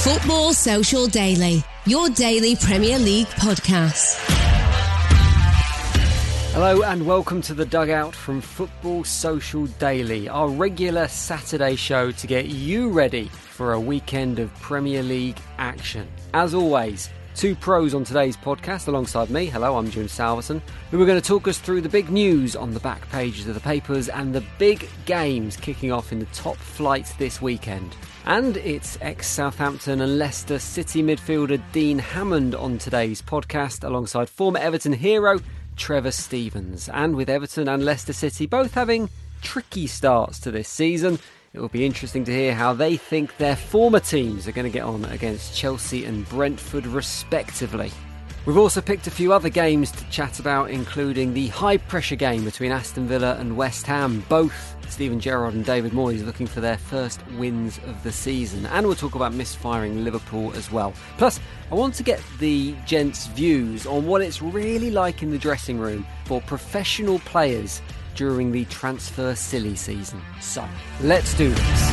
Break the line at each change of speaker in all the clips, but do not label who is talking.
Football Social Daily, your daily Premier League podcast.
Hello and welcome to the Dugout from Football Social Daily, our regular Saturday show to get you ready for a weekend of Premier League action. As always, two pros on today's podcast alongside me. Hello, I'm Jim Salveson, who are going to talk us through the big news on the back pages of the papers and the big games kicking off in the top flight this weekend. And it's ex Southampton and Leicester City midfielder Dean Hammond on today's podcast alongside former Everton hero Trevor Stevens. And with Everton and Leicester City both having tricky starts to this season, it will be interesting to hear how they think their former teams are going to get on against Chelsea and Brentford, respectively. We've also picked a few other games to chat about, including the high pressure game between Aston Villa and West Ham. Both Steven Gerrard and David Moyes looking for their first wins of the season. And we'll talk about misfiring Liverpool as well. Plus, I want to get the gents' views on what it's really like in the dressing room for professional players during the transfer silly season. So, let's do this.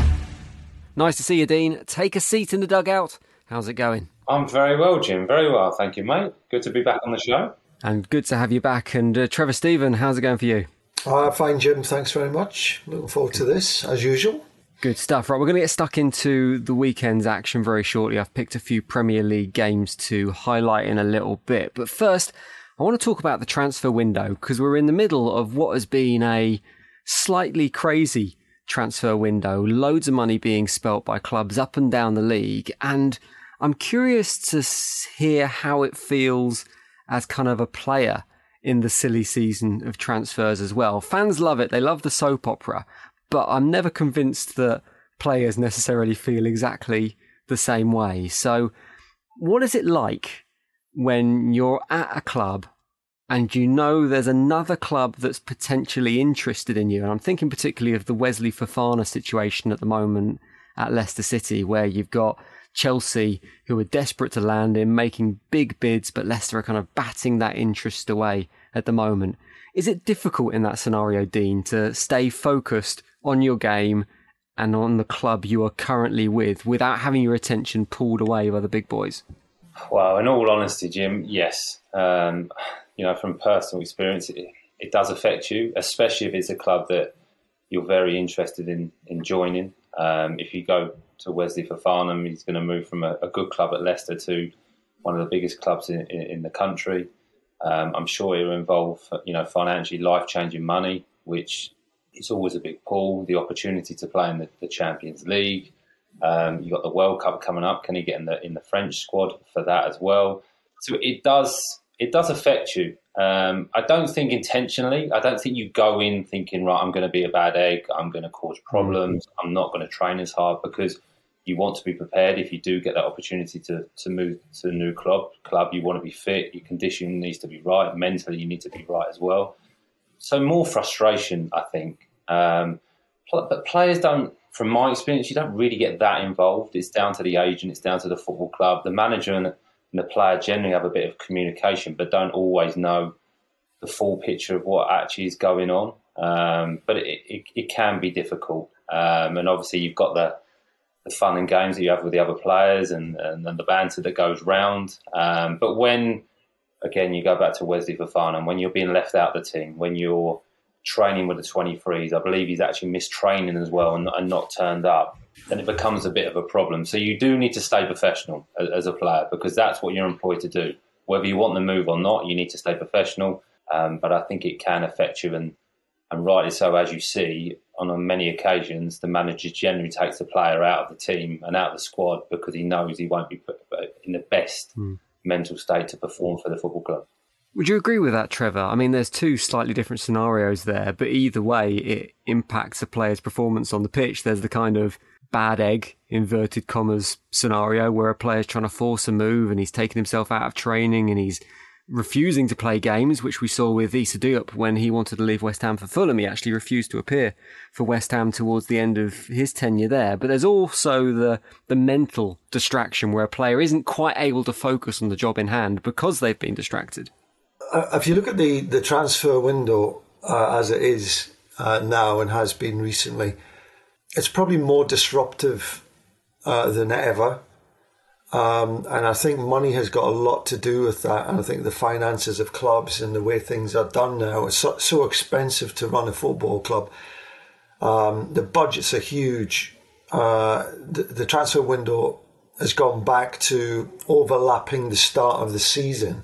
Nice to see you, Dean. Take a seat in the dugout. How's it going?
I'm very well, Jim. Very well, thank you, mate. Good to be back on the show.
And good to have you back. And uh, Trevor Steven, how's it going for you?
Uh, fine, Jim. Thanks very much. Looking forward to this, as usual.
Good stuff. Right, we're going to get stuck into the weekend's action very shortly. I've picked a few Premier League games to highlight in a little bit. But first, I want to talk about the transfer window because we're in the middle of what has been a slightly crazy transfer window. Loads of money being spelt by clubs up and down the league. And I'm curious to hear how it feels as kind of a player in the silly season of transfers as well. Fans love it. They love the soap opera, but I'm never convinced that players necessarily feel exactly the same way. So what is it like when you're at a club and you know there's another club that's potentially interested in you? And I'm thinking particularly of the Wesley Fofana situation at the moment at Leicester City, where you've got Chelsea, who are desperate to land him, making big bids, but Leicester are kind of batting that interest away at the moment. Is it difficult in that scenario, Dean, to stay focused on your game and on the club you are currently with without having your attention pulled away by the big boys?
Well, in all honesty, Jim, yes. Um, you know, from personal experience, it, it does affect you, especially if it's a club that you're very interested in, in joining. Um, if you go to Wesley Fofana, he's going to move from a, a, good club at Leicester to one of the biggest clubs in, in, in the country. Um, I'm sure it will involve, you know, financially life-changing money, which is always a big pull. The opportunity to play in the, the Champions League. Um, you've got the World Cup coming up. Can he get in the in the French squad for that as well? So it does it does affect you. Um, I don't think intentionally. I don't think you go in thinking, right, I'm going to be a bad egg. I'm going to cause problems. Mm-hmm. I'm not going to train as hard because you want to be prepared if you do get that opportunity to, to move to a new club. Club, you want to be fit. Your condition needs to be right. Mentally, you need to be right as well. So more frustration, I think. Um, but players don't, from my experience, you don't really get that involved. It's down to the agent. It's down to the football club. The manager and the player generally have a bit of communication, but don't always know the full picture of what actually is going on. Um, but it, it, it, can be difficult, um, and obviously you've got the the fun and games that you have with the other players and, and, and the banter that goes round. Um, but when again you go back to Wesley Fofana, when you're being left out of the team, when you're training with the 23s, I believe he's actually missed training as well and, and not turned up then it becomes a bit of a problem. So you do need to stay professional as, as, a player because that's what you're employed to do. Whether you want the move or not, you need to stay professional. Um, but I think it can affect you, and and rightly so, as you see on many occasions, the manager generally takes the player out of the team and out of the squad because he knows he won't be put in the best mm. mental state to perform for the football club.
Would you agree with that, Trevor? I mean, there's two slightly different scenarios there, but either way, it impacts a player's performance on the pitch. There's the kind of bad egg, inverted commas, scenario where a player's trying to force a move and he's taking himself out of training and he's refusing to play games, which we saw with Issa Diop when he wanted to leave West Ham for Fulham. He actually refused to appear for West Ham towards the end of his tenure there. But there's also the, the mental distraction where a player isn't quite able to focus on the job in hand because they've been distracted.
Uh, if you look at the, the transfer window uh, as it is uh, now and has been recently, it's probably more disruptive uh, than ever. Um, and I think money has got a lot to do with that. And I think the finances of clubs and the way things are done now, it's so, so expensive to run a football club. Um, the budgets are huge. Uh, the, the transfer window has gone back to overlapping the start of the season.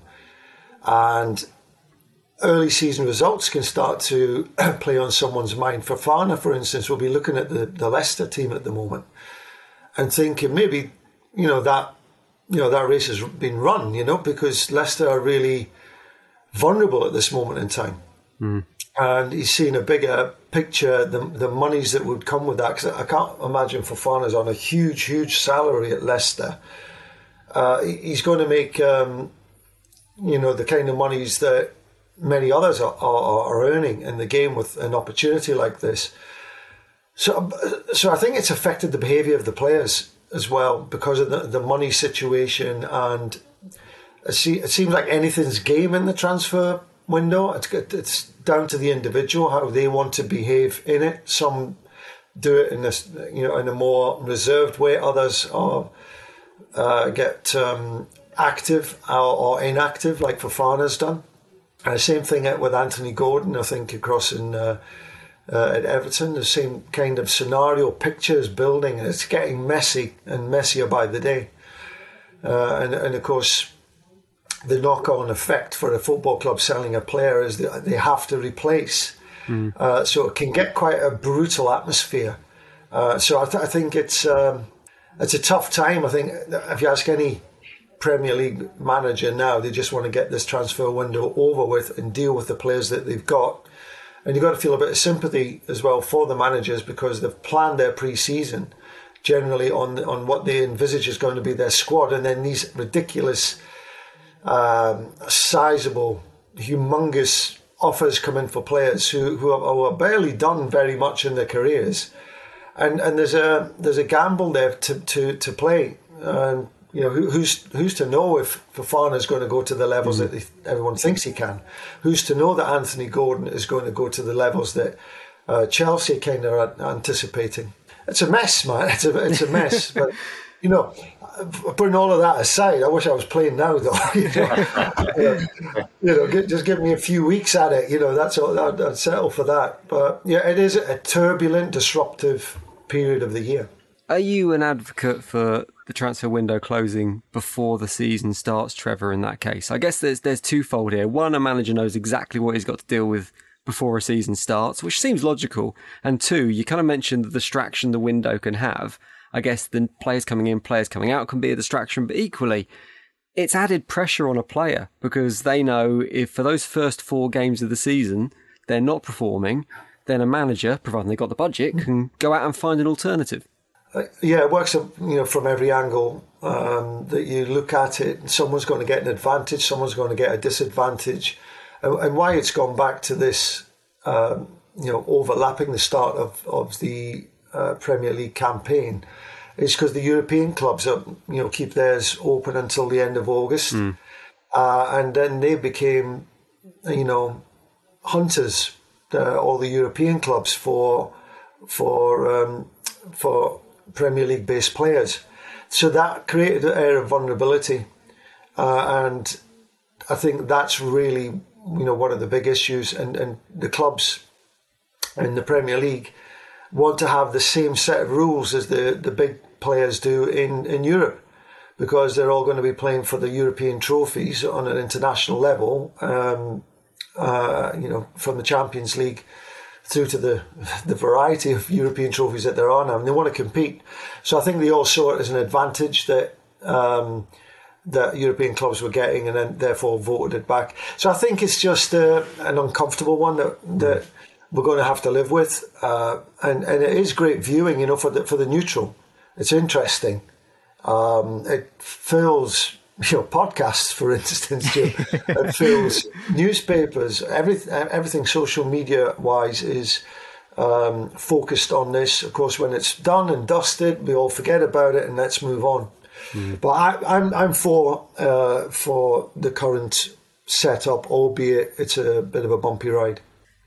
And early season results can start to play on someone's mind. Fofana, for instance, will be looking at the, the Leicester team at the moment and thinking maybe, you know, that you know that race has been run, you know, because Leicester are really vulnerable at this moment in time. Mm. And he's seen a bigger picture, the, the monies that would come with that. Because I can't imagine Fofana's on a huge, huge salary at Leicester. Uh, he's going to make, um, you know, the kind of monies that many others are, are, are, earning in the game with an opportunity like this. So, so I think it's affected the behaviour of the players as well because of the, the money situation, and it, see, it seems like anything's game in the transfer window. It's, it's down to the individual how they want to behave in it. Some do it in this, you know, in a more reserved way. Others are uh, get um, active or, or inactive, like Fofana's done. And the same thing with Anthony Gordon, I think, across in uh, uh, at Everton. The same kind of scenario, pictures building, and it's getting messy and messier by the day. Uh, and, and of course, the knock on effect for a football club selling a player is that they have to replace. Mm. Uh, so it can get quite a brutal atmosphere. Uh, so I, th- I, think it's um, it's a tough time. I think if you ask any Premier League manager now. They just want to get this transfer window over with and deal with the players that they've got. And you've got to feel a bit of sympathy as well for the managers because they've planned their pre-season generally on on what they envisage is going to be their squad, and then these ridiculous, um, sizable, humongous offers come in for players who who are, are barely done very much in their careers, and and there's a there's a gamble there to to to play. And you know, who, who's who's to know if Fofana is going to go to the levels mm. that everyone thinks he can? Who's to know that Anthony Gordon is going to go to the levels that uh, Chelsea kind of are anticipating? It's a mess, man. It's a it's a mess. but you know, putting all of that aside, I wish I was playing now, though. you know, you know just give me a few weeks at it. You know, that's all. I'd, I'd settle for that. But yeah, it is a turbulent, disruptive period of the year.
Are you an advocate for the transfer window closing before the season starts, Trevor, in that case? I guess there's there's twofold here. One, a manager knows exactly what he's got to deal with before a season starts, which seems logical. And two, you kind of mentioned the distraction the window can have. I guess the players coming in, players coming out can be a distraction, but equally, it's added pressure on a player because they know if for those first four games of the season they're not performing, then a manager, providing they've got the budget, can go out and find an alternative.
Uh, yeah, it works you know from every angle um, that you look at it. Someone's going to get an advantage, someone's going to get a disadvantage, and, and why it's gone back to this, um, you know, overlapping the start of of the uh, Premier League campaign is because the European clubs are, you know, keep theirs open until the end of August, mm. uh, and then they became, you know, hunters, uh, all the European clubs for for um, for Premier League based players. So that created an air of vulnerability, uh, and I think that's really you know one of the big issues. And and the clubs in the Premier League want to have the same set of rules as the the big players do in in Europe. Because they're all going to be playing for the European trophies on an international level, um, uh, you know, from the Champions League through to the the variety of European trophies that there are now, and they want to compete. So I think they all saw it as an advantage that um, that European clubs were getting, and then therefore voted it back. So I think it's just uh, an uncomfortable one that that we're going to have to live with, uh, and and it is great viewing, you know, for the for the neutral. It's interesting. Um, it fills you know, podcasts, for instance, it fills newspapers, everything, everything social media wise is um, focused on this. Of course, when it's done and dusted, we all forget about it and let's move on. Mm. But I, am I'm, I'm for uh, for the current setup, albeit it's a bit of a bumpy ride.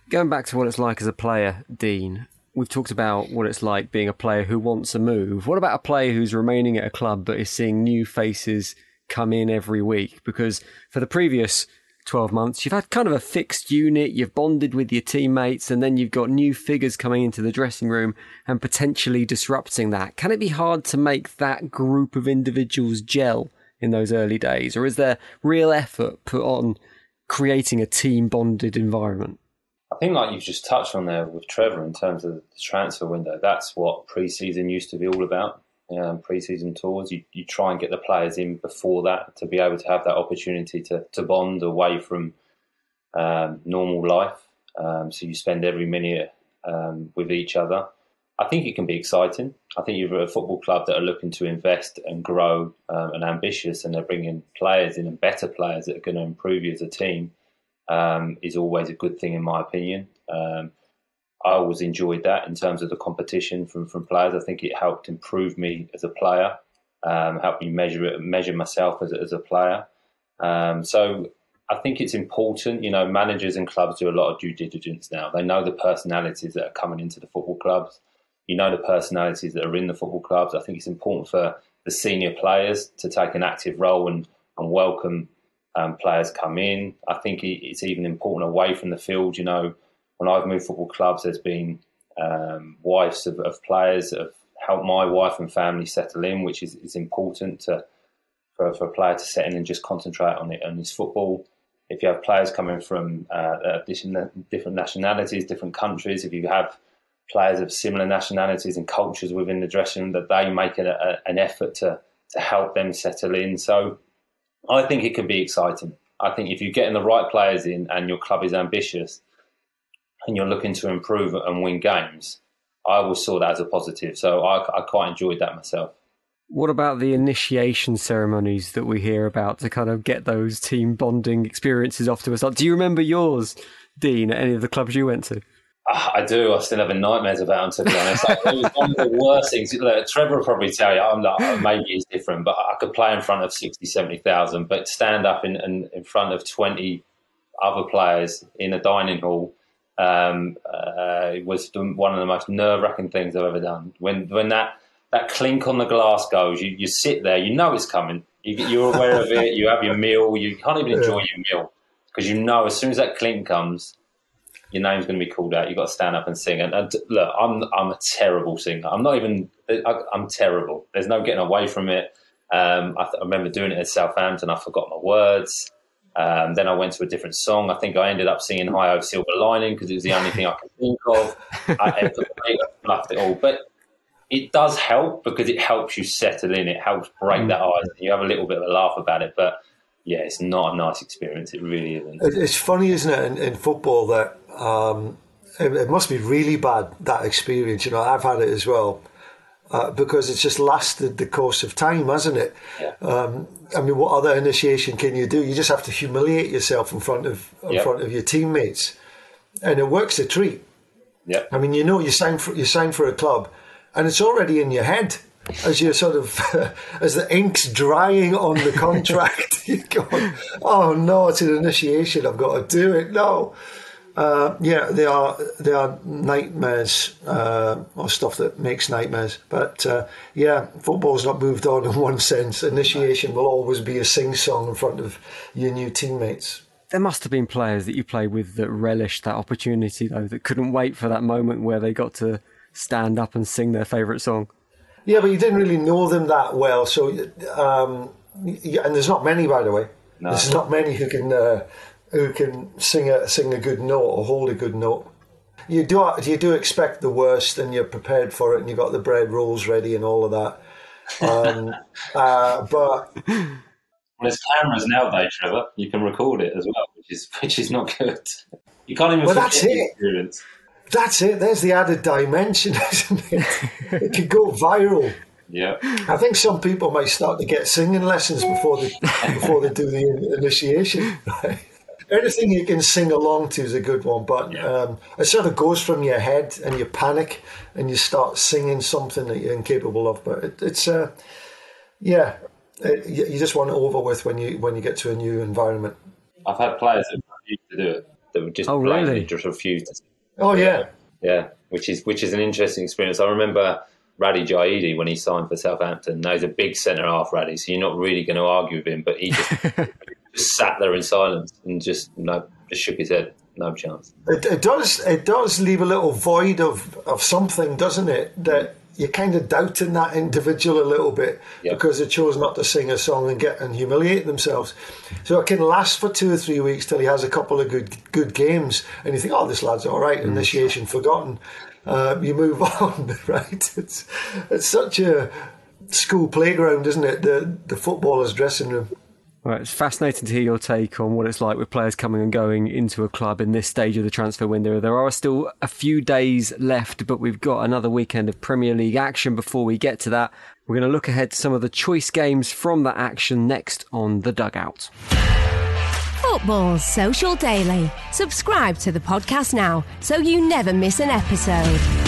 Going back to what it's like as a player, Dean, we've talked about what it's like being a player who wants a move. What about a player who's remaining at a club but is seeing new faces come in every week because for the previous 12 months, you've had kind of a fixed unit, you've bonded with your teammates, and then you've got new figures coming into the dressing room and potentially disrupting that. Can it be hard to make that group of individuals gel in those early days, or is there real effort put on creating a team bonded environment?
I think, like you've just touched on there with Trevor in terms of the transfer window, that's what pre season used to be all about um, pre-season tours. You, you try and get the players in before that to be able to have that opportunity to, to bond away from um, normal life. Um, so you spend every minute um, with each other. I think it can be exciting. I think you're a football club that are looking to invest and grow um, and ambitious, and they're bringing players in and better players that are going to improve you as a team. Um, is always a good thing in my opinion. Um, I always enjoyed that in terms of the competition from, from players. I think it helped improve me as a player, um, helped me measure measure myself as, as a player. Um, so I think it's important. You know, managers and clubs do a lot of due diligence now. They know the personalities that are coming into the football clubs. You know the personalities that are in the football clubs. I think it's important for the senior players to take an active role and, and welcome um, players come in. I think it's even important away from the field. You know when I've moved football clubs, there's been um, wives of, of, players that have helped my wife and family settle in, which is, is important to, for, for, a player to settle in and just concentrate on it on his football. If you have players coming from uh, different, different nationalities, different countries, if you have players of similar nationalities and cultures within the dressing room, that they make a, a, an effort to, to help them settle in. So I think it can be exciting. I think if you're getting the right players in and your club is ambitious, and you're looking to improve and win games, I always saw that as a positive. So I, I quite enjoyed that myself.
What about the initiation ceremonies that we hear about to kind of get those team bonding experiences off to us? Do you remember yours, Dean, at any of the clubs you went to?
Ah, I do. I still having nightmares about them, to be honest. it was one of the worst things. Look, Trevor will probably tell you, I'm like, maybe it's different, but I could play in front of 60, 70,000, but stand up in, in, in front of 20 other players in a dining hall um, uh, was one of the most nerve wracking things I've ever done. When when that that clink on the glass goes, you, you sit there, you know it's coming. You, are aware of it. You have your meal. You can't even enjoy your meal because you know as soon as that clink comes, your name's going to be called out. You've got to stand up and sing. And, and look, I'm I'm a terrible singer. I'm not even. I, am terrible. There's no getting away from it. Um, I, th- I, remember doing it at Southampton. I forgot my words. Um, then I went to a different song. I think I ended up singing Hi Ho Silver Lining because it was the only thing I could think of. I fluffed it all. But it does help because it helps you settle in. It helps break mm. that ice. You have a little bit of a laugh about it. But yeah, it's not a nice experience. It really isn't.
It's funny, isn't it, in, in football that um, it, it, must be really bad, that experience. You know, I've had it as well. Uh, because it's just lasted the course of time, hasn't it? Yeah. Um, I mean, what other initiation can you do? You just have to humiliate yourself in front of in yep. front of your teammates, and it works a treat.
Yeah.
I mean, you know, you sign for you sign for a club, and it's already in your head. as you're sort of as the ink's drying on the contract, you're going, "Oh no, it's an initiation. I've got to do it." No, uh, yeah, they are they are nightmares uh, or stuff that makes nightmares. But uh, yeah, football's not moved on in one sense. Initiation will always be a sing song in front of your new teammates.
There must have been players that you played with that relished that opportunity, though, that couldn't wait for that moment where they got to stand up and sing their favourite song.
Yeah, but you didn't really know them that well. So, um, and there's not many, by the way. No. There's not many who can uh, who can sing a sing a good note or hold a good note. You do you do expect the worst, and you're prepared for it, and you've got the bread rolls ready and all of that. Um, uh, but
well, there's cameras nowadays, Trevor. You can record it as well, which is which is not good. You can't even.
Well, that's it. Experience. That's it. There's the added dimension, isn't it? it could go viral.
Yeah.
I think some people might start to get singing lessons before they before they do the initiation. Anything you can sing along to is a good one, but yeah. um, it sort of goes from your head and you panic and you start singing something that you're incapable of. But it, it's, uh, yeah, it, you just want it over with when you when you get to a new environment.
I've had players that refuse to do it. That would just
oh, really?
just refuse to.
Oh yeah,
yeah, which is which is an interesting experience. I remember Radhi Jaidi when he signed for Southampton. Now he's a big centre half, Radhi, so you're not really going to argue with him. But he just, just sat there in silence and just no, just shook his head. No chance.
It, it does. It does leave a little void of of something, doesn't it? That you're kind of doubting that individual a little bit yep. because they chose not to sing a song and get and humiliate themselves. So it can last for two or three weeks till he has a couple of good good games, and you think, oh, this lad's all right. Mm. Initiation forgotten. Uh, you move on, right? It's it's such a school playground, isn't it? The the footballers' dressing room.
Right, it's fascinating to hear your take on what it's like with players coming and going into a club in this stage of the transfer window. There are still a few days left, but we've got another weekend of Premier League action before we get to that. We're going to look ahead to some of the choice games from that action next on The Dugout.
Football Social Daily. Subscribe to the podcast now so you never miss an episode.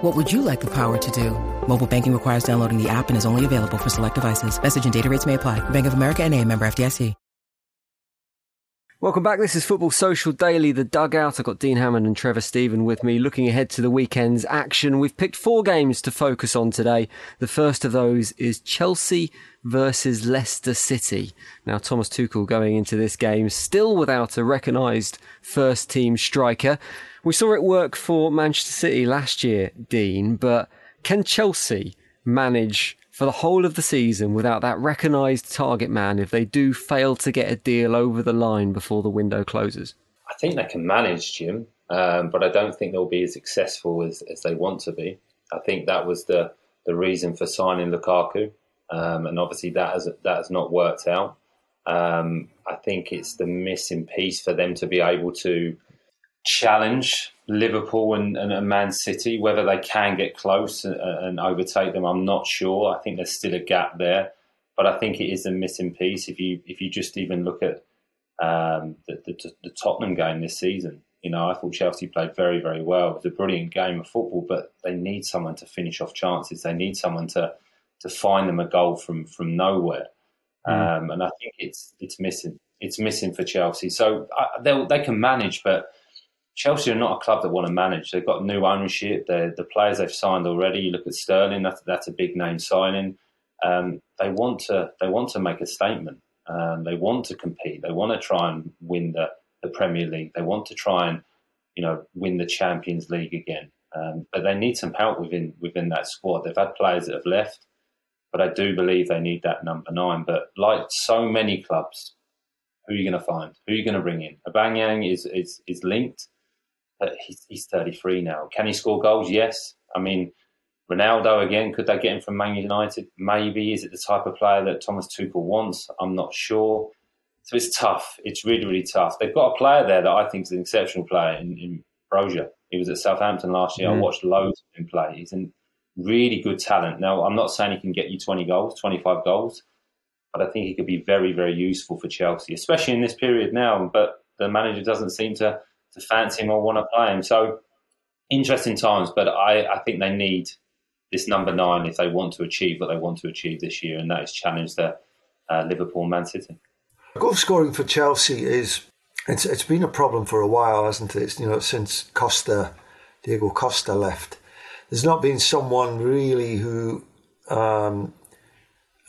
What would you like the power to do? Mobile banking requires downloading the app and is only available for select devices. Message and data rates may apply. Bank of America and a member FDIC.
Welcome back. This is Football Social Daily, the dugout. I've got Dean Hammond and Trevor Steven with me looking ahead to the weekend's action. We've picked four games to focus on today. The first of those is Chelsea versus Leicester City. Now, Thomas Tuchel going into this game still without a recognised first team striker. We saw it work for Manchester City last year, Dean, but can Chelsea manage for the whole of the season without that recognised target man if they do fail to get a deal over the line before the window closes?
I think they can manage, Jim, um, but I don't think they'll be as successful as, as they want to be. I think that was the, the reason for signing Lukaku um, and obviously that has that has not worked out. Um, I think it's the missing piece for them to be able to challenge Liverpool and, and, Man City. Whether they can get close and, and, overtake them, I'm not sure. I think there's still a gap there, but I think it is a missing piece. If you if you just even look at um, the, the, the Tottenham game this season, you know, I thought Chelsea played very, very well. It was a brilliant game of football, but they need someone to finish off chances. They need someone to to find them a goal from from nowhere. Mm. Um, and I think it's it's missing. It's missing for Chelsea. So they they can manage, but Chelsea are not a club that want to manage. They've got new ownership. They're, the players they've signed already. You look at Sterling. That's that's a big name signing. Um, they want to they want to make a statement. Um, they want to compete. They want to try and win the, the Premier League. They want to try and you know win the Champions League again. Um, but they need some help within within that squad. They've had players that have left, but I do believe they need that number nine. But like so many clubs, who are you going to find? Who are you going to bring in? Aubameyang is is is linked, but he's, he's 33 now. Can he score goals? Yes. I mean, Ronaldo again. Could they get him from Man United? Maybe. Is it the type of player that Thomas Tuchel wants? I'm not sure. So it's tough. It's really really tough. They've got a player there that I think is an exceptional player in, in Broja. He was at Southampton last year. Mm. I watched loads of him play. He's a really good talent. Now, I'm not saying he can get you 20 goals, 25 goals, but I think he could be very, very useful for Chelsea, especially in this period now. But the manager doesn't seem to, to fancy him or want to play him. So, interesting times, but I, I think they need this number nine if they want to achieve what they want to achieve this year, and that is challenge the uh, Liverpool Man City.
Goal scoring for Chelsea is it's it's been a problem for a while, hasn't it? It's, you know, since Costa, Diego Costa left, there's not been someone really who um,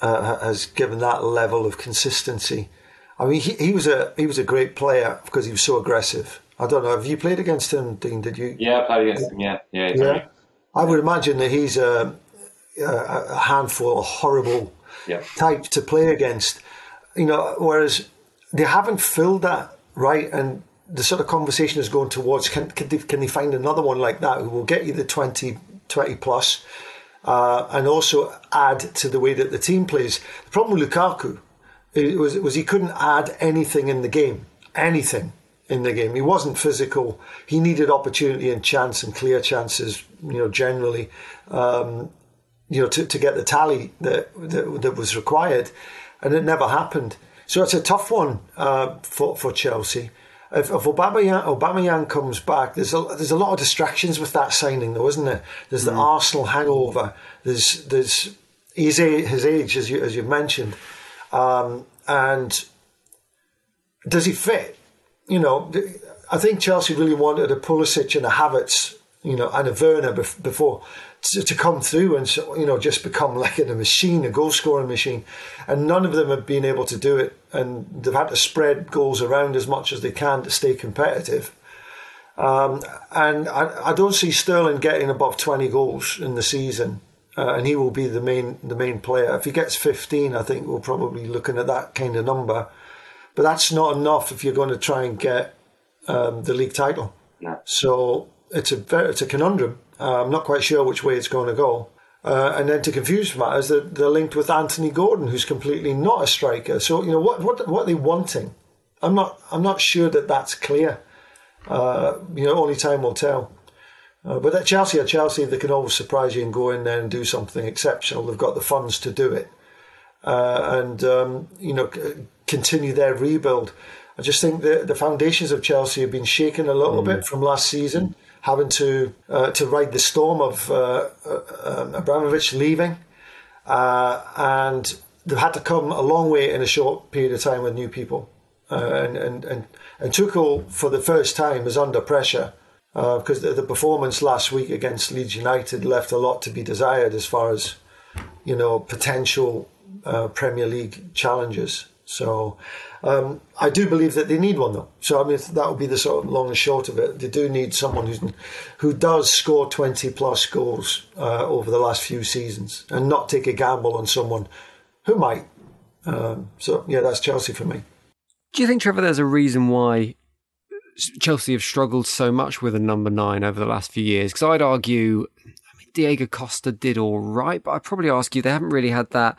uh, has given that level of consistency. I mean, he, he was a he was a great player because he was so aggressive. I don't know. Have you played against him, Dean? Did you?
Yeah, I played against him. Yeah, yeah.
Yeah. I would imagine that he's a, a handful, a horrible
yeah.
type to play against. You know, whereas they haven't filled that right? And the sort of conversation is going towards can, can, they, can they find another one like that who will get you the 20, 20 plus, uh, and also add to the way that the team plays. The problem with Lukaku was, was he couldn't add anything in the game, anything in the game. He wasn't physical. He needed opportunity and chance and clear chances, you know, generally, um, you know, to, to get the tally that, that, that was required, and it never happened. So it's a tough one uh, for for Chelsea. If, if Aubameyang, Aubameyang comes back, there's a there's a lot of distractions with that signing, though, isn't there? There's the mm. Arsenal hangover. There's there's his his age, as you as you mentioned, um, and does he fit? You know, I think Chelsea really wanted a Pulisic and a Havertz, you know, and a Werner before to, to come through and you know just become like a machine, a goal scoring machine, and none of them have been able to do it, and they've had to spread goals around as much as they can to stay competitive. Um, and I, I, don't see Sterling getting above twenty goals in the season, uh, and he will be the main the main player. If he gets fifteen, I think we're probably looking at that kind of number. But that's not enough if you're going to try and get um, the league title.
No.
So it's a very, it's a conundrum. Uh, I'm not quite sure which way it's going to go. Uh, and then to confuse matters, they're, they're linked with Anthony Gordon, who's completely not a striker. So you know what what what are they wanting? I'm not I'm not sure that that's clear. Uh, you know, only time will tell. Uh, but at Chelsea, at Chelsea, they can always surprise you and go in there and do something exceptional. They've got the funds to do it, uh, and um, you know, continue their rebuild. I just think the the foundations of Chelsea have been shaken a little mm. bit from last season having to uh, to ride the storm of uh, uh Abramovich leaving, uh, and they've had to come a long way in a short period of time with new people. Uh, and, and, and, and Tuchel, for the first time, is under pressure because the, the, performance last week against Leeds United left a lot to be desired as far as you know potential Premier League challenges. So um, I do believe that they need one though. So I mean that would be the sort of long and short of it. They do need someone who's who does score twenty plus goals uh, over the last few seasons and not take a gamble on someone who might. Um, so yeah, that's Chelsea for me.
Do you think, Trevor, there's a reason why Chelsea have struggled so much with a number nine over the last few years? Because I'd argue, I mean, Diego Costa did all right, but I'd probably ask you they haven't really had that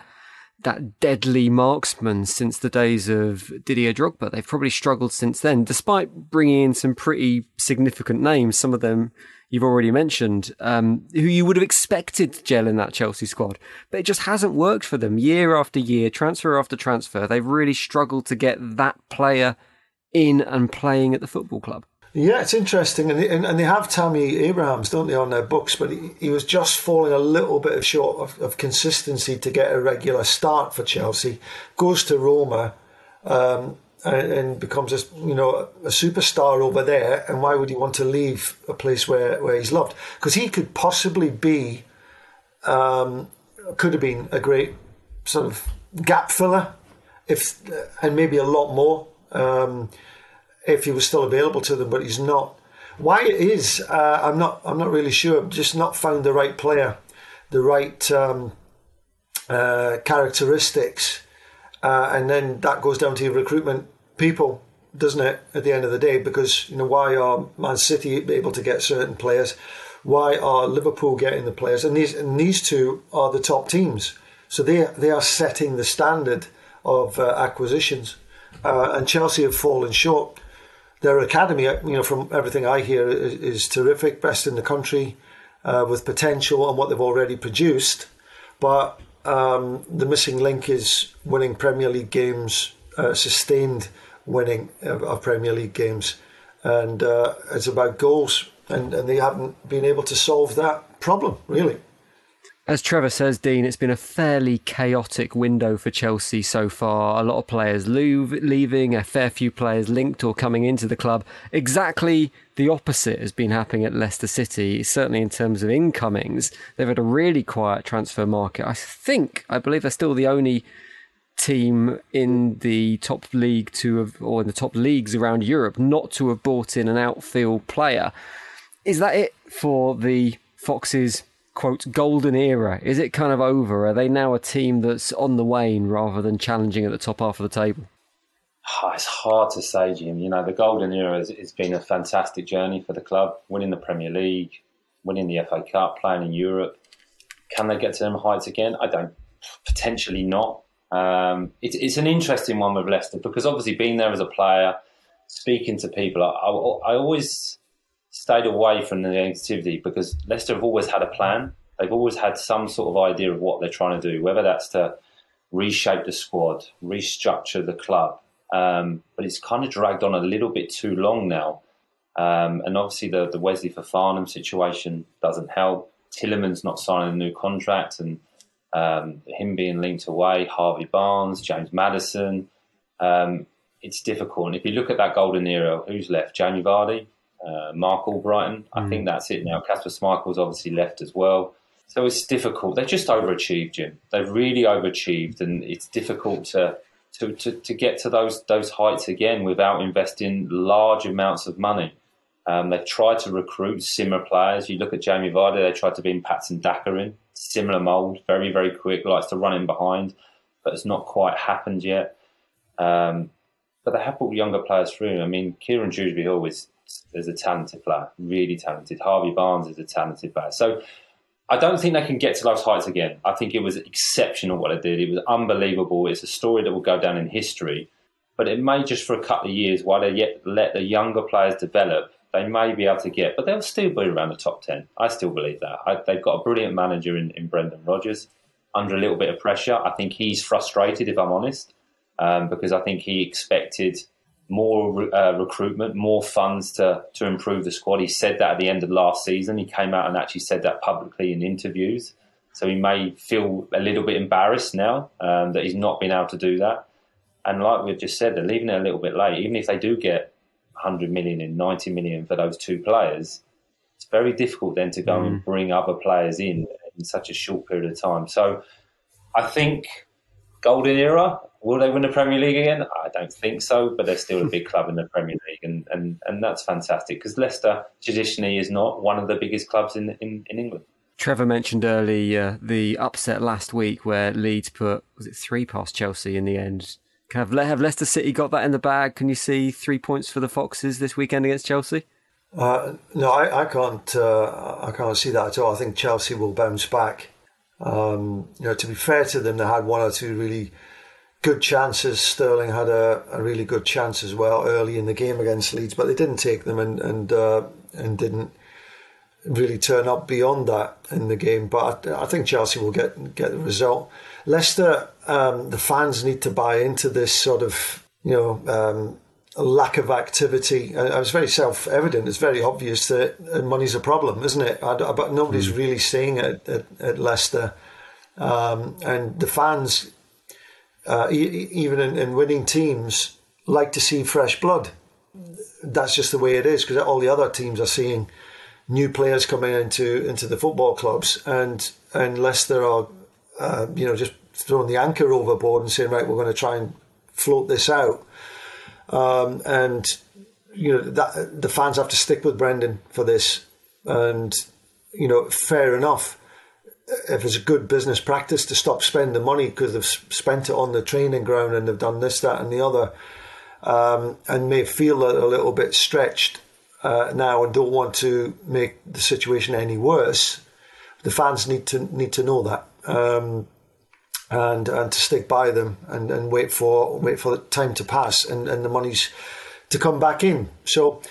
that deadly marksman since the days of Didier Drogba. They've probably struggled since then, despite bringing in some pretty significant names. Some of them you've already mentioned, um, who you would have expected to gel in that Chelsea squad, but it just hasn't worked for them year after year, transfer after transfer. They've really struggled to get that player in and playing at the football club.
Yeah, it's interesting, and they, and, and they have Tammy Abrahams, don't they, on their books? But he, he was just falling a little bit short of, of, consistency to get a regular start for Chelsea. Goes to Roma, um, and, and, becomes a you know a superstar over there. And why would he want to leave a place where, where he's loved? Because he could possibly be, um, could have been a great sort of gap filler if and maybe a lot more um, if he was still available to them, but he's not. Why it is, uh, I'm not. I'm not really sure. Just not found the right player, the right um, uh, characteristics, uh, and then that goes down to your recruitment people, doesn't it? At the end of the day, because you know why are Man City able to get certain players? Why are Liverpool getting the players? And these and these two are the top teams, so they they are setting the standard of uh, acquisitions, uh, and Chelsea have fallen short. Their academy, you know, from everything I hear, is, is terrific, best in the country, uh, with potential and what they've already produced. But um, the missing link is winning Premier League games, uh, sustained winning of, of, Premier League games, and uh, it's about goals, and, and they haven't been able to solve that problem really.
As Trevor says, Dean, it's been a fairly chaotic window for Chelsea so far. A lot of players leaving, a fair few players linked or coming into the club. Exactly the opposite has been happening at Leicester City, certainly in terms of incomings. They've had a really quiet transfer market. I think, I believe they're still the only team in the top league to have, or in the top leagues around Europe, not to have bought in an outfield player. Is that it for the Foxes? Quote golden era? Is it kind of over? Are they now a team that's on the wane rather than challenging at the top half of the table?
Oh, it's hard to say, Jim. You know, the golden era has, has been a fantastic journey for the club, winning the Premier League, winning the FA Cup, playing in Europe. Can they get to them heights again? I don't. Potentially not. Um, it's, it's an interesting one with Leicester because obviously being there as a player, speaking to people, I, I, I always stayed away from the negativity because Leicester have always had a plan. They've always had some sort of idea of what they're trying to do, whether that's to reshape the squad, restructure the club. Um, but it's kind of dragged on a little bit too long now. Um, and obviously, the, the Wesley Fofana situation doesn't help. Tielemans not signing a new contract and um, him being linked away, Harvey Barnes, James Maddison. Um, it's difficult. And if you look at that golden era, who's left? Jamie Vardy, uh, Marc Albrighton. I think mm. that's it now. Kasper Schmeichel's obviously left as well. So it's difficult. They've just overachieved, Jim. They've really overachieved, and it's difficult to, to, to, to get to those those heights again without investing large amounts of money. Um, they've tried to recruit similar players. You look at Jamie Vardy, they tried to bring Patson Daka in, similar mould, very, very quick, likes to run in behind, but it's not quite happened yet. Um, but they have brought younger players through. I mean, Kieran Dewsbury Hall is is a talented player, really talented. Harvey Barnes is a talented player. So I don't think they can get to those heights again. I think it was exceptional what they did. It was unbelievable. It's a story that will go down in history. But it may just for a couple of years while they yet let the younger players develop, they may be able to get, but they'll still be around the top 10. I still believe that. I, they've got a brilliant manager in, in Brendan Rodgers under a little bit of pressure. I think he's frustrated, if I'm honest, um, because I think he expected more uh, recruitment, more funds to to improve the squad. He said that at the end of last season. He came out and actually said that publicly in interviews. So he may feel a little bit embarrassed now um, that he's not been able to do that. And like we've just said, they're leaving it a little bit late. Even if they do get 100 million and 90 million for those two players, it's very difficult then to go mm. and bring other players in in such a short period of time. So I think golden era, Will they win the Premier League again? I don't think so, but they're still a big club in the Premier League, and, and, and that's fantastic because Leicester traditionally is not one of the biggest clubs in in, in England.
Trevor mentioned earlier the upset last week where Leeds put was it three past Chelsea in the end. Have, have Leicester City got that in the bag? Can you see three points for the Foxes this weekend against Chelsea?
Uh, no, I, I can't. Uh, I can't see that at all. I think Chelsea will bounce back. Um, you know, to be fair to them, they had one or two really good chances. Sterling had a, a, really good chance as well early in the game against Leeds, but they didn't take them and and uh, and didn't really turn up beyond that in the game. But I, I think Chelsea will get get the result. Leicester, um, the fans need to buy into this sort of you know. Um, lack of activity. Uh, it's very self-evident. It's very obvious that money's a problem, isn't it? but nobody's mm. really seeing it at, at Leicester, um, and the fans uh, e- even in, in, winning teams, like to see fresh blood. That's just the way it is because all the other teams are seeing new players coming into into the football clubs, and unless there are, uh, you know, just throwing the anchor overboard and saying, right, we're going to try and float this out. Um, and you know that the fans have to stick with Brendan for this, and you know, fair enough. If it's a good business practice to stop spending money because they've spent it on the training ground and they've done this, that, and the other, um, and may feel a, a little bit stretched uh, now and don't want to make the situation any worse, the fans need to need to know that. Um, and and to stick by them and, and wait for wait for the time to pass and, and the money's to come back in. So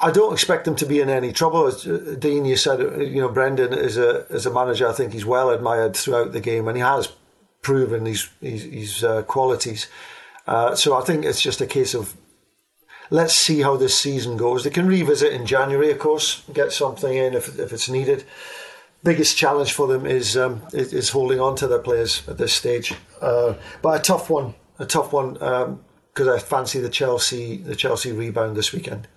I don't expect them to be in any trouble. As uh, Dean, you said, uh, you know, Brendan is a as a manager. I think he's well admired throughout the game, and he has proven his his, his uh, qualities. Uh, so I think it's just a case of let's see how this season goes. They can revisit in January, of course, get something in if if it's needed biggest challenge for them is um, is, holding on to their players at this stage. Uh, but a tough one, a tough one because um, I fancy the Chelsea the Chelsea rebound this weekend.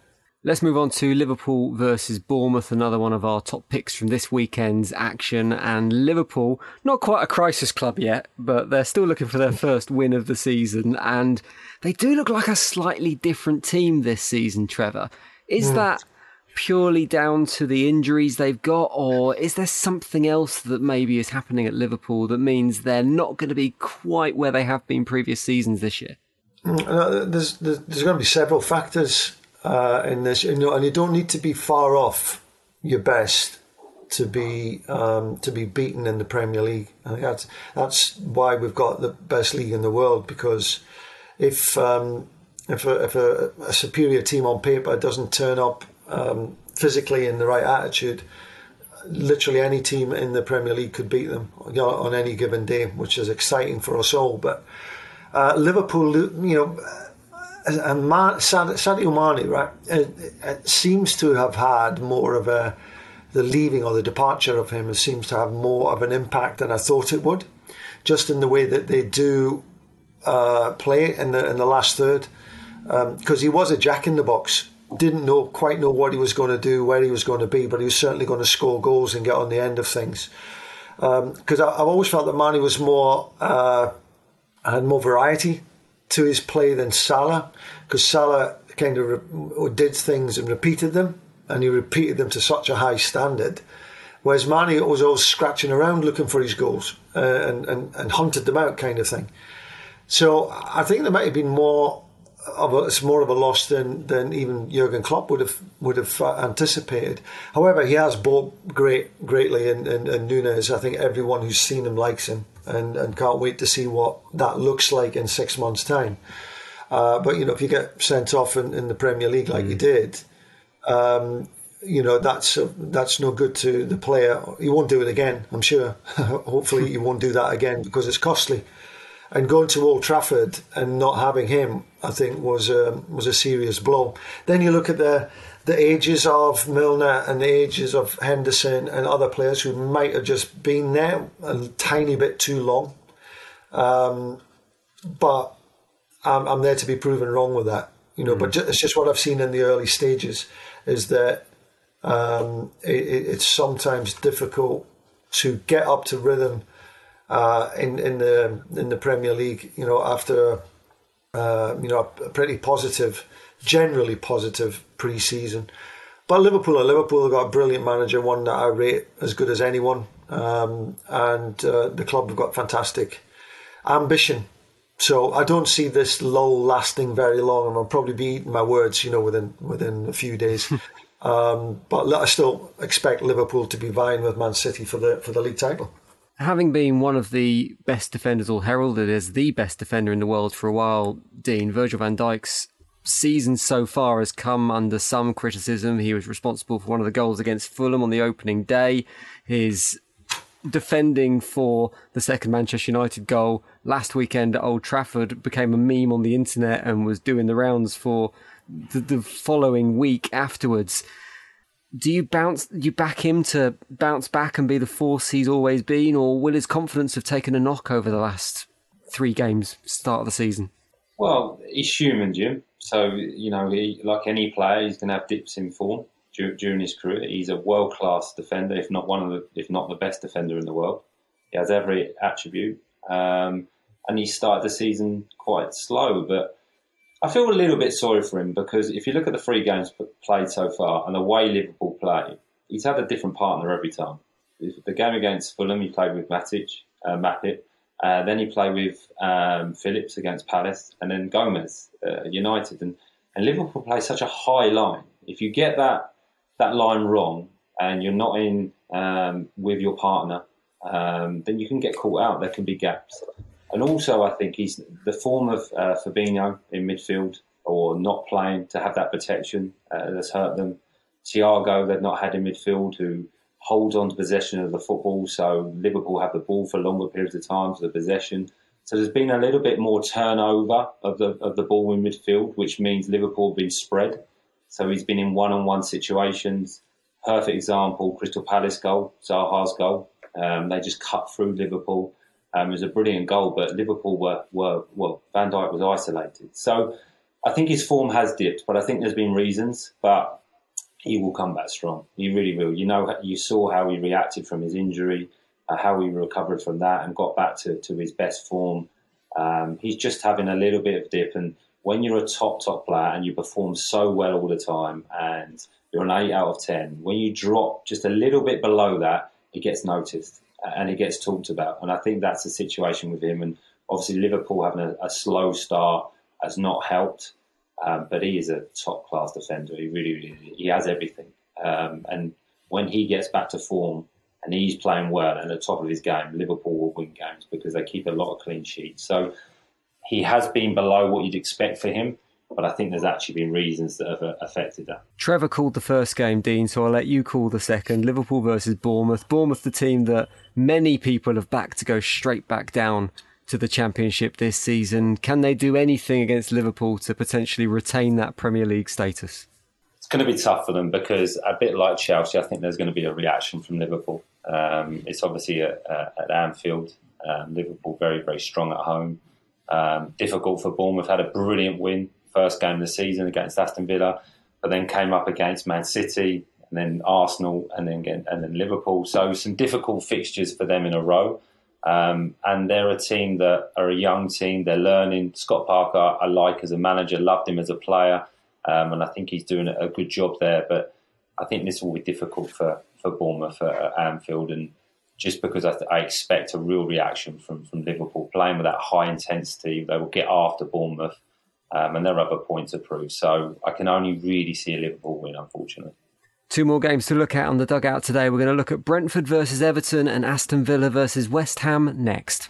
Let's move on to Liverpool versus Bournemouth, another one of our top picks from this weekend's action. And Liverpool, not quite a crisis club yet, but they're still looking for their first win of the season. And they do look like a slightly different team this season, Trevor. Is mm. that purely down to the injuries they've got, or is there something else that maybe is happening at Liverpool that means they're not going to be quite where they have been previous seasons this year?
Mm, there's, there's, there's going to be several factors uh, in this, know, and you don't need to be far off your best to be um, to be beaten in the Premier League. I think that's that's why we've got the best league in the world because if um, if, a, if a, a, superior team on paper doesn't turn up um, physically in the right attitude, literally any team in the Premier League could beat them you know, on any given day, which is exciting for us all. But uh, Liverpool, you know, and Man, Sadio Mane, right, it, it, seems to have had more of a the leaving or the departure of him seems to have more of an impact than I thought it would, just in the way that they do uh, play in the in the last third, because um, he was a jack in the box. Didn't know quite know what he was going to do, where he was going to be, but he was certainly going to score goals and get on the end of things. Because um, I've always felt that Mane was more uh, had more variety to his play than Salah, because Salah kind of re- did things and repeated them, and he repeated them to such a high standard. Whereas Mane was always scratching around looking for his goals uh, and, and, and hunted them out, kind of thing. So I think there might have been more of a, it's more of a loss than, than even Jurgen Klopp would have would have uh, anticipated. However, he has bought great greatly and, in, in Nunez. I think everyone who's seen him likes him and, and can't wait to see what that looks like in six months' time. Uh, but you know, if you get sent off in, in the Premier League like mm. you did, um, you know that's uh, that's no good to the player. He won't do it again. I'm sure. Hopefully, he won't do that again because it's costly and going to Old Trafford and not having him, I think, was a, was a serious blow. Then you look at the the ages of Milner and the ages of Henderson and other players who might have just been there a tiny bit too long. Um, but I'm, I'm, there to be proven wrong with that, you know. Mm. But it's just what I've seen in the early stages is that um, it, it's sometimes difficult to get up to rhythm uh, in in the in the Premier League. You know, after uh, you know a pretty positive, generally positive pre-season. But Liverpool are Liverpool. They've got a brilliant manager, one that I rate as good as anyone, um, and uh, the club have got fantastic ambition. So I don't see this lull lasting very long, and I'll probably be eating my words, you know, within within a few days. um, but I still expect Liverpool to be vying with Man City for the for the league title
having been one of the best defenders or heralded as the best defender in the world for a while, Dean, Virgil van Dijk's season so far has come under some criticism. He was responsible for one of the goals against Fulham on the opening day. His defending for the second Manchester United goal last weekend at Old Trafford became a meme on the internet and was doing the rounds for the, the following week afterwards do you bounce you back him to bounce back and be the force he's always been, or will his confidence have taken a knock over the last three games start of the season?
Well, he's human, Jim. So you know, he, like any player, he's going to have dips in form during his career. He's a world class defender, if not one of the, if not the best defender in the world. He has every attribute. Um, and he started the season quite slow. But I feel a little bit sorry for him because if you look at the three games played so far and the way Liverpool play, he's had a different partner every time. The game against Fulham, he played with Matip, uh. Uh, then he played with um, Phillips against Palace, and then Gomez, uh, United, and, and Liverpool play such a high line. If you get that that line wrong, and you're not in um, with your partner, um, then you can get caught out. There can be gaps. And also, I think he's the form of uh, Fabinho in midfield or not playing to have that protection uh, that's hurt them. Thiago, they've not had in midfield who holds on to possession of the football. So Liverpool have the ball for longer periods of time to the possession. So there's been a little bit more turnover of the of the ball in midfield, which means Liverpool have been spread. So he's been in one-on-one situations. Perfect example: Crystal Palace goal, Zaha's goal. Um, they just cut through Liverpool. Um, it was a brilliant goal, but Liverpool were, were well. Van Dijk was isolated, so I think his form has dipped. But I think there's been reasons. But he will come back strong. He really will. You know, you saw how he reacted from his injury, uh, how he recovered from that, and got back to, to his best form. Um, he's just having a little bit of dip, and when you're a top top player and you perform so well all the time, and you're an eight out of ten, when you drop just a little bit below that, it gets noticed and he gets talked about. And I think that's the situation with him. And obviously, Liverpool having a, a slow start has not helped. Um, but he is a top class defender. He really, really, he has everything. Um, and when he gets back to form and he's playing well and at the top of his game, Liverpool will win games because they keep a lot of clean sheets. So he has been below what you'd expect for him. But I think there's actually been reasons that have uh, affected that.
Trevor called the first game, Dean, so I'll let you call the second. Liverpool versus Bournemouth. Bournemouth, the team that many people have backed to go straight back down to the Championship this season. Can they do anything against Liverpool to potentially retain that Premier League status?
It's going to be tough for them because, a bit like Chelsea, I think there's going to be a reaction from Liverpool. Um, it's obviously at, at Anfield. Um, Liverpool very, very strong at home. Um, difficult for Bournemouth. Had a brilliant win first game of the season against Aston Villa, but then came up against Man City and then Arsenal and then and then Liverpool. So some difficult fixtures for them in a row. Um, and they're a team that are a young team. They're learning. Scott Parker, I like as a manager, loved him as a player, um, and I think he's doing a good job there. But I think this will be difficult for for Bournemouth at Anfield, and just because I, th- I, expect a real reaction from from Liverpool playing with that high intensity, they will get after Bournemouth, um, and there are other points to prove. So I can only really see a Liverpool win, unfortunately.
Two more games to look at on the dugout today. We're going to look at Brentford versus Everton and Aston Villa versus West Ham next.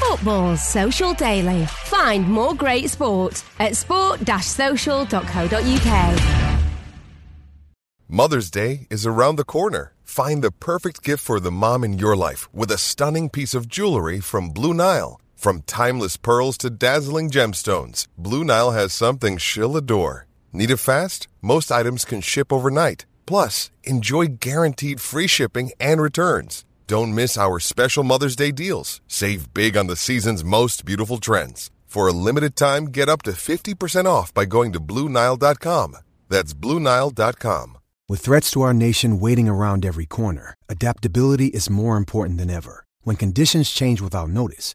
Football Social Daily. Find more great sport at sport-social.co.uk.
Mother's Day is around the corner. Find the perfect gift for the mom in your life with a stunning piece of jewelry from Blue Nile. From timeless pearls to dazzling gemstones, Blue Nile has something she'll adore. Need it fast? Most items can ship overnight. Plus, enjoy guaranteed free shipping and returns. Don't miss our special Mother's Day deals. Save big on the season's most beautiful trends. For a limited time, get up to 50% off by going to Bluenile.com. That's Bluenile.com.
With threats to our nation waiting around every corner, adaptability is more important than ever. When conditions change without notice,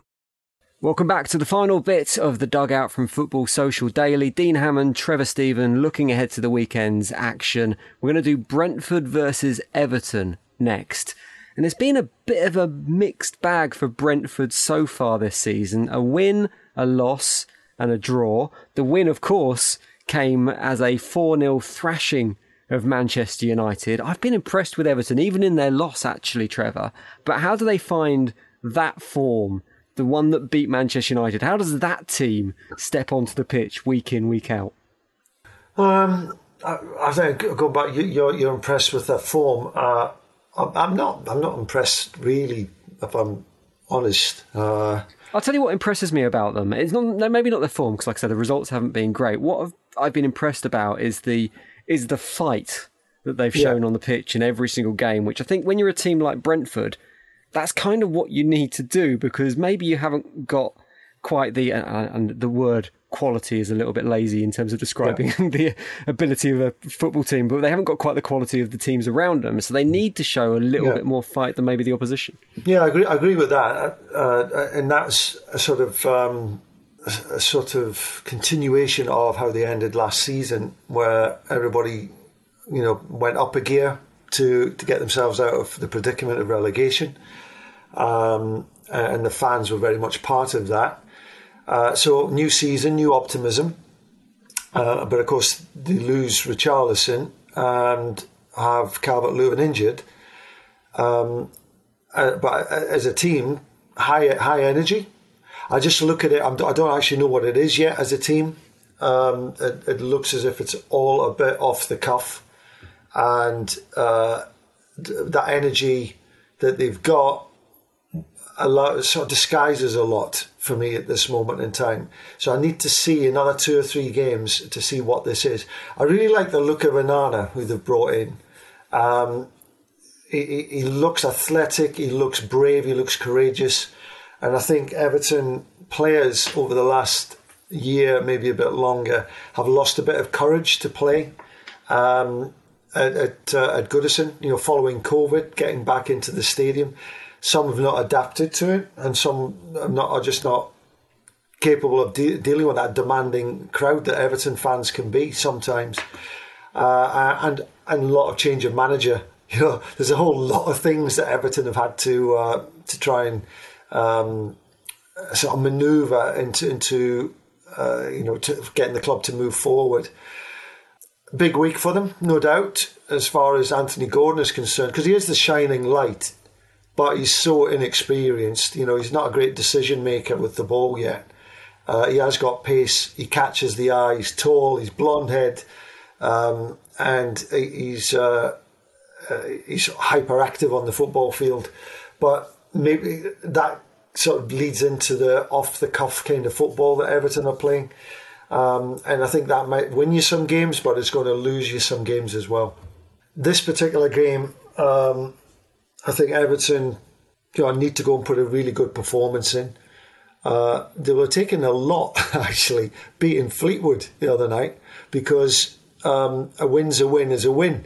Welcome back to the final bit of the dugout from Football Social Daily. Dean Hammond, Trevor Steven, looking ahead to the weekend's action. We're going to do Brentford versus Everton next. And it's been a bit of a mixed bag for Brentford so far this season. A win, a loss, and a draw. The win, of course, came as a 4 0 thrashing of Manchester United. I've been impressed with Everton, even in their loss, actually, Trevor. But how do they find that form, the one that beat Manchester United? How does that team step onto the pitch week in, week out?
Um, I, I think go back. You, are you're impressed with their form. Uh, I'm not. I'm not impressed really. If I'm honest. Uh,
I'll tell you what impresses me about them. It's not maybe not their form because, like I said, the results haven't been great. What I've been impressed about is the is the fight that they've shown on the pitch in every single game, which I think when you're a team like Brentford, that's kind of what you need to do because maybe you haven't got quite the uh, and the word quality is a little bit lazy in terms of describing yeah. the ability of a football team, but they haven't got quite the quality of the teams around them. So they need to show a little yeah. bit more fight than maybe the opposition.
Yeah, I agree. I agree with that, uh, and that's a sort of um, a sort of continuation of how they ended last season, where everybody, you know, went up a gear to to get themselves out of the predicament of relegation, um, and the fans were very much part of that. Uh, so new season, new optimism. Uh, but of course, they lose Richarlison and have Calvert Lewin injured. Um, uh, but as a team, high high energy. I just look at it. I'm, I do not actually know what it is yet as a team. Um, it, it, looks as if it's all a bit off the cuff, and uh, that energy that they've got a lot sort of disguises a lot for me at this moment in time. So I need to see another two or three games to see what this is. I really like the look of Onana, who they've brought in. Um, he, he, looks athletic, he looks brave, he looks courageous. And I think Everton players over the last year, maybe a bit longer, have lost a bit of courage to play. Um, at at, uh, at Goodison, you know, following COVID, getting back into the stadium. Some have not adapted to it, and some are, not, are just not capable of de- dealing with that demanding crowd that Everton fans can be sometimes. Uh, and and a lot of change of manager. You know, there's a whole lot of things that Everton have had to uh, to try and um, sort of manoeuvre into into uh, you know getting the club to move forward. Big week for them, no doubt, as far as Anthony Gordon is concerned, because he is the shining light but he's so inexperienced. You know, he's not a great decision maker with the ball yet. Uh, he has got pace. He catches the eye. He's tall. He's blonde head, um, and he's uh, uh, he's hyperactive on the football field. But maybe that sort of leads into the off the cuff kind of football that Everton are playing. Um, and I think that might win you some games, but it's going to lose you some games as well. This particular game, um, I think Everton you know, need to go and put a really good performance in. Uh, they were taking a lot, actually, beating Fleetwood the other night because um, a win's a win is a win.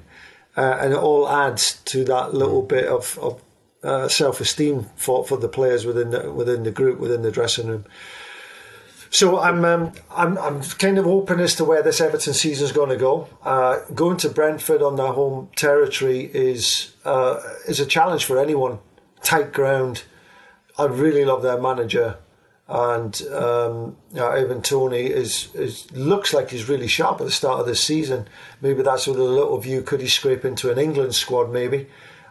Uh, and it all adds to that little mm. bit of, of uh, self-esteem for, for the players within the within the group within the dressing room. So I'm um, I'm I'm kind of open as to where this Everton season is going to go. Uh, going to Brentford on their home territory is uh, is a challenge for anyone. Tight ground. I really love their manager, and um, Ivan Toney is, is looks like he's really sharp at the start of this season. Maybe that's with a little view. Could he scrape into an England squad? Maybe.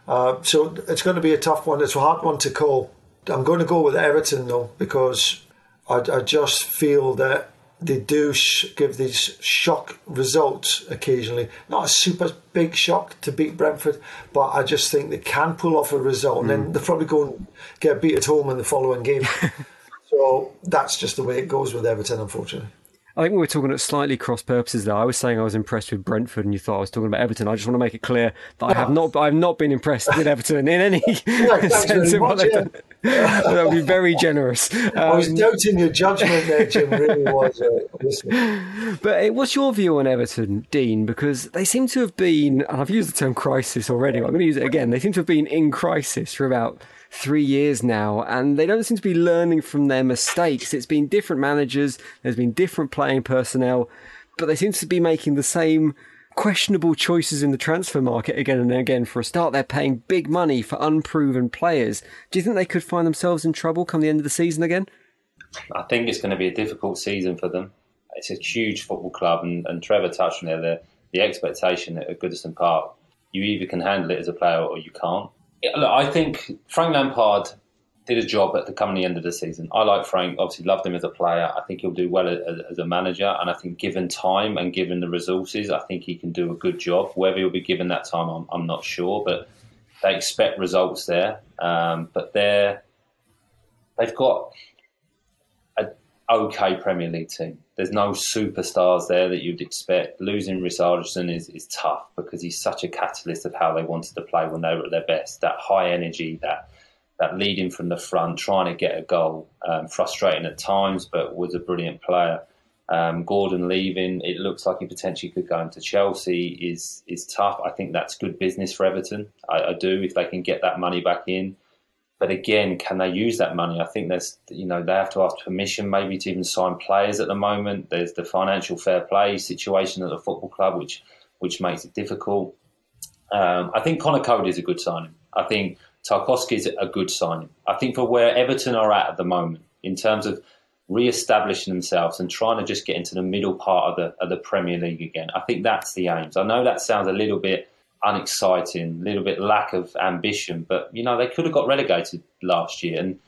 Uh, so it's going to be a tough one. It's a hard one to call. I'm going to go with Everton though because I, I just feel that they do sh- give these shock results occasionally. Not a super big shock to beat Brentford, but I just think they can pull off a result, and then mm. they'll probably go and get beat at home in the following game. so that's just the way it goes with Everton, unfortunately.
I think we were talking at slightly cross purposes there. I was saying I was impressed with Brentford, and you thought I was talking about Everton. I just want to make it clear that I have not. I have not been impressed with Everton in any yeah, sense of what they've done. that would be very generous.
Um, I was um, doubting your judgment there, Jim. Really was. Uh,
but what's your view on Everton, Dean? Because they seem to have been, and I've used the term crisis already. I'm going to use it again. They seem to have been in crisis for about three years now, and they don't seem to be learning from their mistakes. It's been different managers, there's been different playing personnel, but they seem to be making the same questionable choices in the transfer market again and again. For a start, they're paying big money for unproven players. Do you think they could find themselves in trouble come the end of the season again?
I think it's going to be a difficult season for them. It's a huge football club, and, and Trevor touched on there the, the expectation at Goodison Park. You either can handle it as a player or you can't look, I think Frank Lampard did a job at the coming end of the season. I like Frank. Obviously, loved him as a player. I think he'll do well as, as, a manager, and I think given time and given the resources, I think he can do a good job. Whether he'll be given that time, I'm, I'm not sure, but they expect results there. Um, but they're they've got okay Premier League team. There's no superstars there that you'd expect. Losing Richarlison is, is tough because he's such a catalyst of how they wanted to play when they were at their best. That high energy, that that leading from the front, trying to get a goal. Um, frustrating at times, but was a brilliant player. Um, Gordon leaving, it looks like he potentially could go into Chelsea. is is tough. I think that's good business for Everton. I, I do if they can get that money back in. But again, can they use that money? I think there's, you know, they have to ask permission maybe to even sign players at the moment. There's the financial fair play situation at the football club, which which makes it difficult. Um, I think Conor Coady is a good signing. I think Tarkowski is a good signing. I think for where Everton are at at the moment, in terms of re-establishing themselves and trying to just get into the middle part of the of the Premier League again, I think that's the aims. I know that sounds a little bit unexciting, a little bit lack of ambition, but you know they could have got relegated last year, and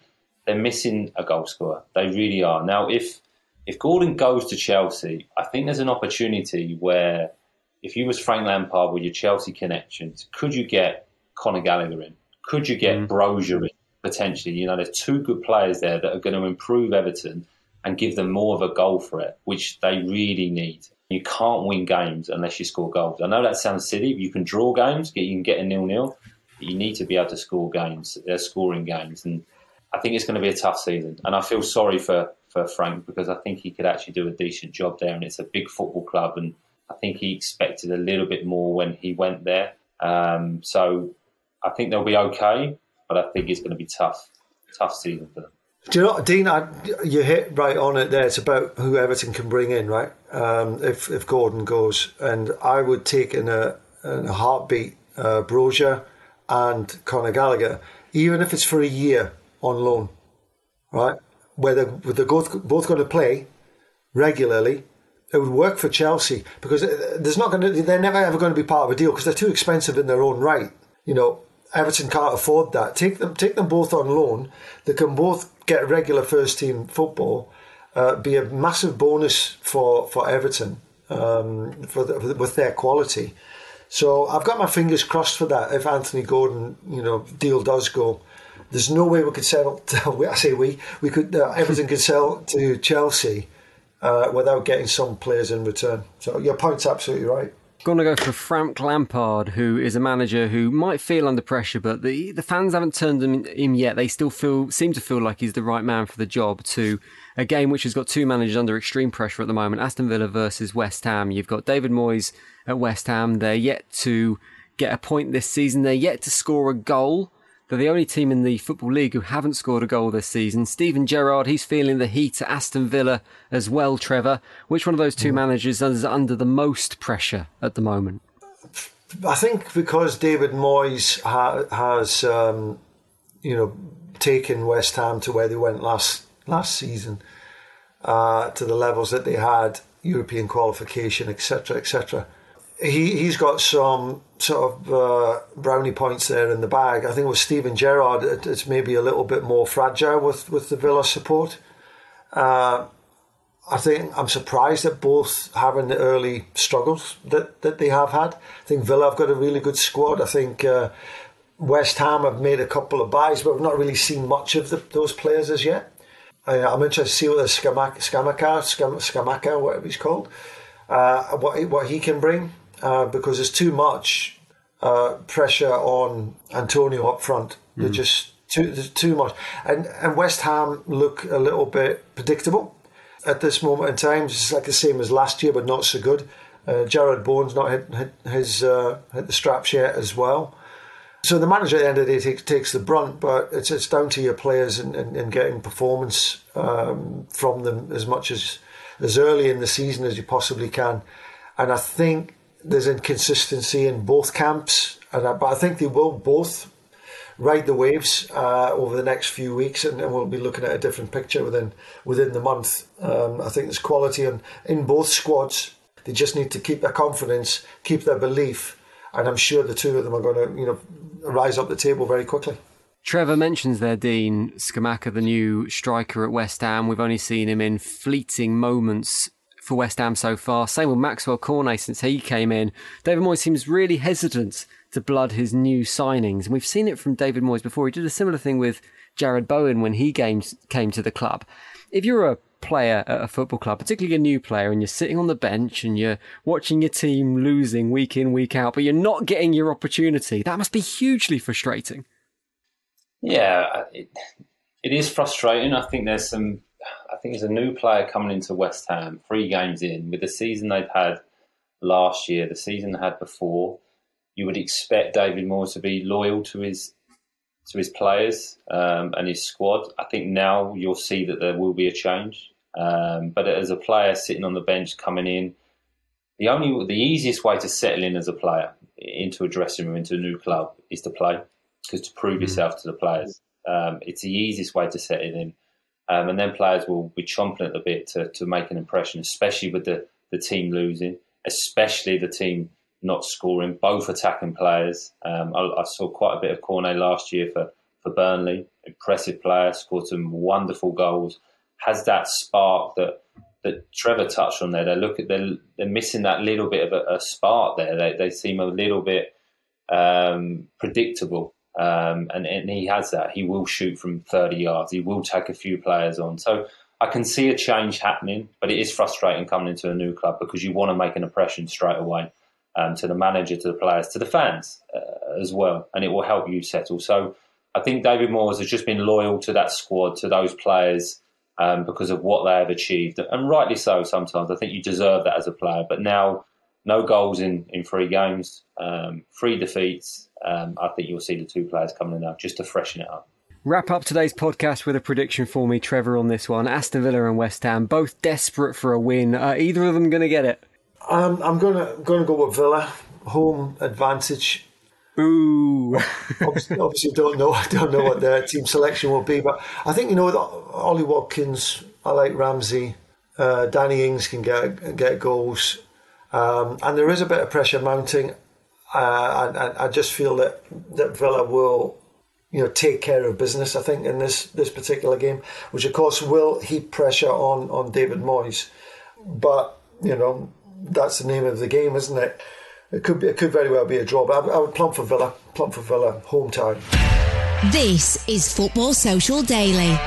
they're missing a goal scorer. They really are. Now, if if Gordon goes to Chelsea, I think there's an opportunity where if you was Frank Lampard with your Chelsea connections, could you get Conor Gallagher in? Could you get mm. Broja in potentially? You know, there's two good players there that are going to improve Everton and give them more of a goal threat, which they really need. You can't win games unless you score goals. I know that sounds silly. You can draw games, you can get a nil-nil. But You need to be able to score games. They're scoring games, and I think it's going to be a tough season. And I feel sorry for for Frank because I think he could actually do a decent job there, and it's a big football club, and I think he expected a little bit more when he went there. Um, so I think they'll be okay, but I think it's going to be tough, tough season for them.
Do you know, Dean? I, you hit right on it there. It's about who Everton can bring in, right? Um, if if Gordon goes, and I would take in a in a heartbeat uh, Broja and Conor Gallagher, even if it's for a year on loan, right? Where they're, they're both both going to play regularly, it would work for Chelsea because there's not going to they're never ever going to be part of a deal because they're too expensive in their own right. You know, Everton can't afford that. Take them, take them both on loan. They can both get regular first team football. Uh, be a massive bonus for for Everton um, for, the, with their quality. So I've got my fingers crossed for that. If Anthony Gordon, you know, deal does go, there's no way we could sell. To, I say we, we could. Uh, Everton could sell to Chelsea uh, without getting some players in return. So your point's absolutely right.
Going to go for Frank Lampard, who is a manager who might feel under pressure, but the the fans haven't turned him, him yet. They still feel seem to feel like he's the right man for the job. To a game which has got two managers under extreme pressure at the moment: Aston Villa versus West Ham. You've got David Moyes at West Ham. They're yet to get a point this season. They're yet to score a goal. They're the only team in the Football League who haven't scored a goal this season. Steven Gerrard, he's feeling the heat at Aston Villa as well, Trevor. Which one of those two mm. managers is under the most pressure at the moment?
I think because David Moyes ha- has, um, you know, taken West Ham to where they went last last season, uh, to the levels that they had, European qualification, etc., etc he he's got some sort of uh, brownie points there in the bag. I think with Steven Gerrard, it, it's maybe a little bit more fragile with with the Villa support. Uh, I think I'm surprised at both having the early struggles that, that they have had. I think Villa have got a really good squad. I think uh, West Ham have made a couple of buys, but we've not really seen much of the, those players as yet. I, am interested to see what the Scamacca, Scamacca, Scamacca, whatever he's called, uh, what what he can bring uh, because there's too much uh, pressure on Antonio up front. Mm. They're just too there's too much, and and West Ham look a little bit predictable at this moment in time. It's like the same as last year, but not so good. Uh, Jarrod Bowen's not hit, hit his uh, hit the straps yet as well. So the manager at the end of the day takes, takes the brunt, but it's it's down to your players and, and, and getting performance um, from them as much as as early in the season as you possibly can. And I think there's inconsistency in both camps, and I, but I think they will both ride the waves uh, over the next few weeks, and, and, we'll be looking at a different picture within within the month. Um, I think there's quality in, in both squads. They just need to keep their confidence, keep their belief, and I'm sure the two of them are going to you know rise up the table very quickly.
Trevor mentions there, Dean Scamacca, the new striker at West Ham. We've only seen him in fleeting moments for West Ham so far. Same with Maxwell Cornet since he came in. David Moyes seems really hesitant to blood his new signings. And we've seen it from David Moyes before. He did a similar thing with Jarrod Bowen when he came, came to the club. If you're a player at a football club, particularly a new player, and you're sitting on the bench and you're watching your team losing week in, week out, but you're not getting your opportunity, that must be hugely frustrating.
Yeah, it, it is frustrating. I think there's some. I think there's a new player coming into West Ham, three games in, with the season they've had last year, the season they had before. You would expect David Moyes to be loyal to his to his players um, and his squad. I think now you'll see that there will be a change. Um, but as a player sitting on the bench coming in, the only the easiest way to settle in as a player into a dressing room into a new club is to play because to prove mm. yourself to the players, um, it's the easiest way to settle in. Um, and then players will be chomping at the bit to, to make an impression, especially with the, the team losing, especially the team not scoring, both attacking players. Um, I, I, saw quite a bit of Cornet last year for, for Burnley. Impressive player, scored some wonderful goals. Has that spark that that Trevor touched on there. They look at they're, they're missing that little bit of a, a spark there. They, they seem a little bit um, predictable, um, and, and he has that. He will shoot from thirty yards. He will take a few players on. So I can see a change happening, but it is frustrating coming into a new club because you want to make an impression straight away um, to the manager, to the players, to the fans uh, as well, and it will help you settle. So I think David Moyes has just been loyal to that squad, to those players. Um, because of what they have achieved, and rightly so. Sometimes I think you deserve that as a player, but now no goals in, in three games, um, three defeats. Um, I think you'll see the two players coming in now just to freshen it up.
Wrap up today's podcast with a prediction for me, Trevor, on this one. Aston Villa and West Ham, both desperate for a win. Are either of them going to get it?
Um, I'm gonna gonna go with Villa home advantage.
Ooh,
obviously, obviously, don't know I don't know what their team selection will be, but I think you know Ollie Watkins. I like Ramsey. Uh, Danny Ings can get get goals, um, and there is a bit of pressure mounting. Uh, I just feel that that Villa will you know take care of business. I think in this this particular game, which of course will heap pressure on on David Moyes, but you know that's the name of the game, isn't it? It could be, it could very well be a draw, but I, I would plump for Villa, plump for Villa, home time.
This is Football Social Daily.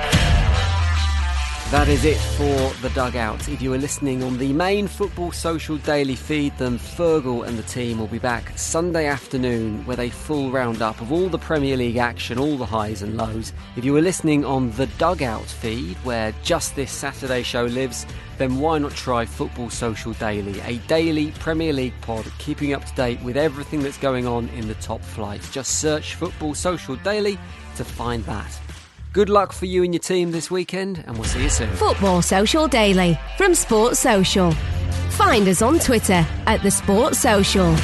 That is it for the dugout. If you are listening on the main Football Social Daily feed, then Fergal and the team will be back Sunday afternoon with a full roundup of all the Premier League action, all the highs and lows. If you are listening on the dugout feed, where just this Saturday show lives, then why not try Football Social Daily, a daily Premier League pod keeping up to date with everything that's going on in the top flight. Just search Football Social Daily to find that. Good luck for you and your team this weekend, and we'll see you soon.
Football Social Daily from Sports Social. Find us on Twitter at The Sports Social.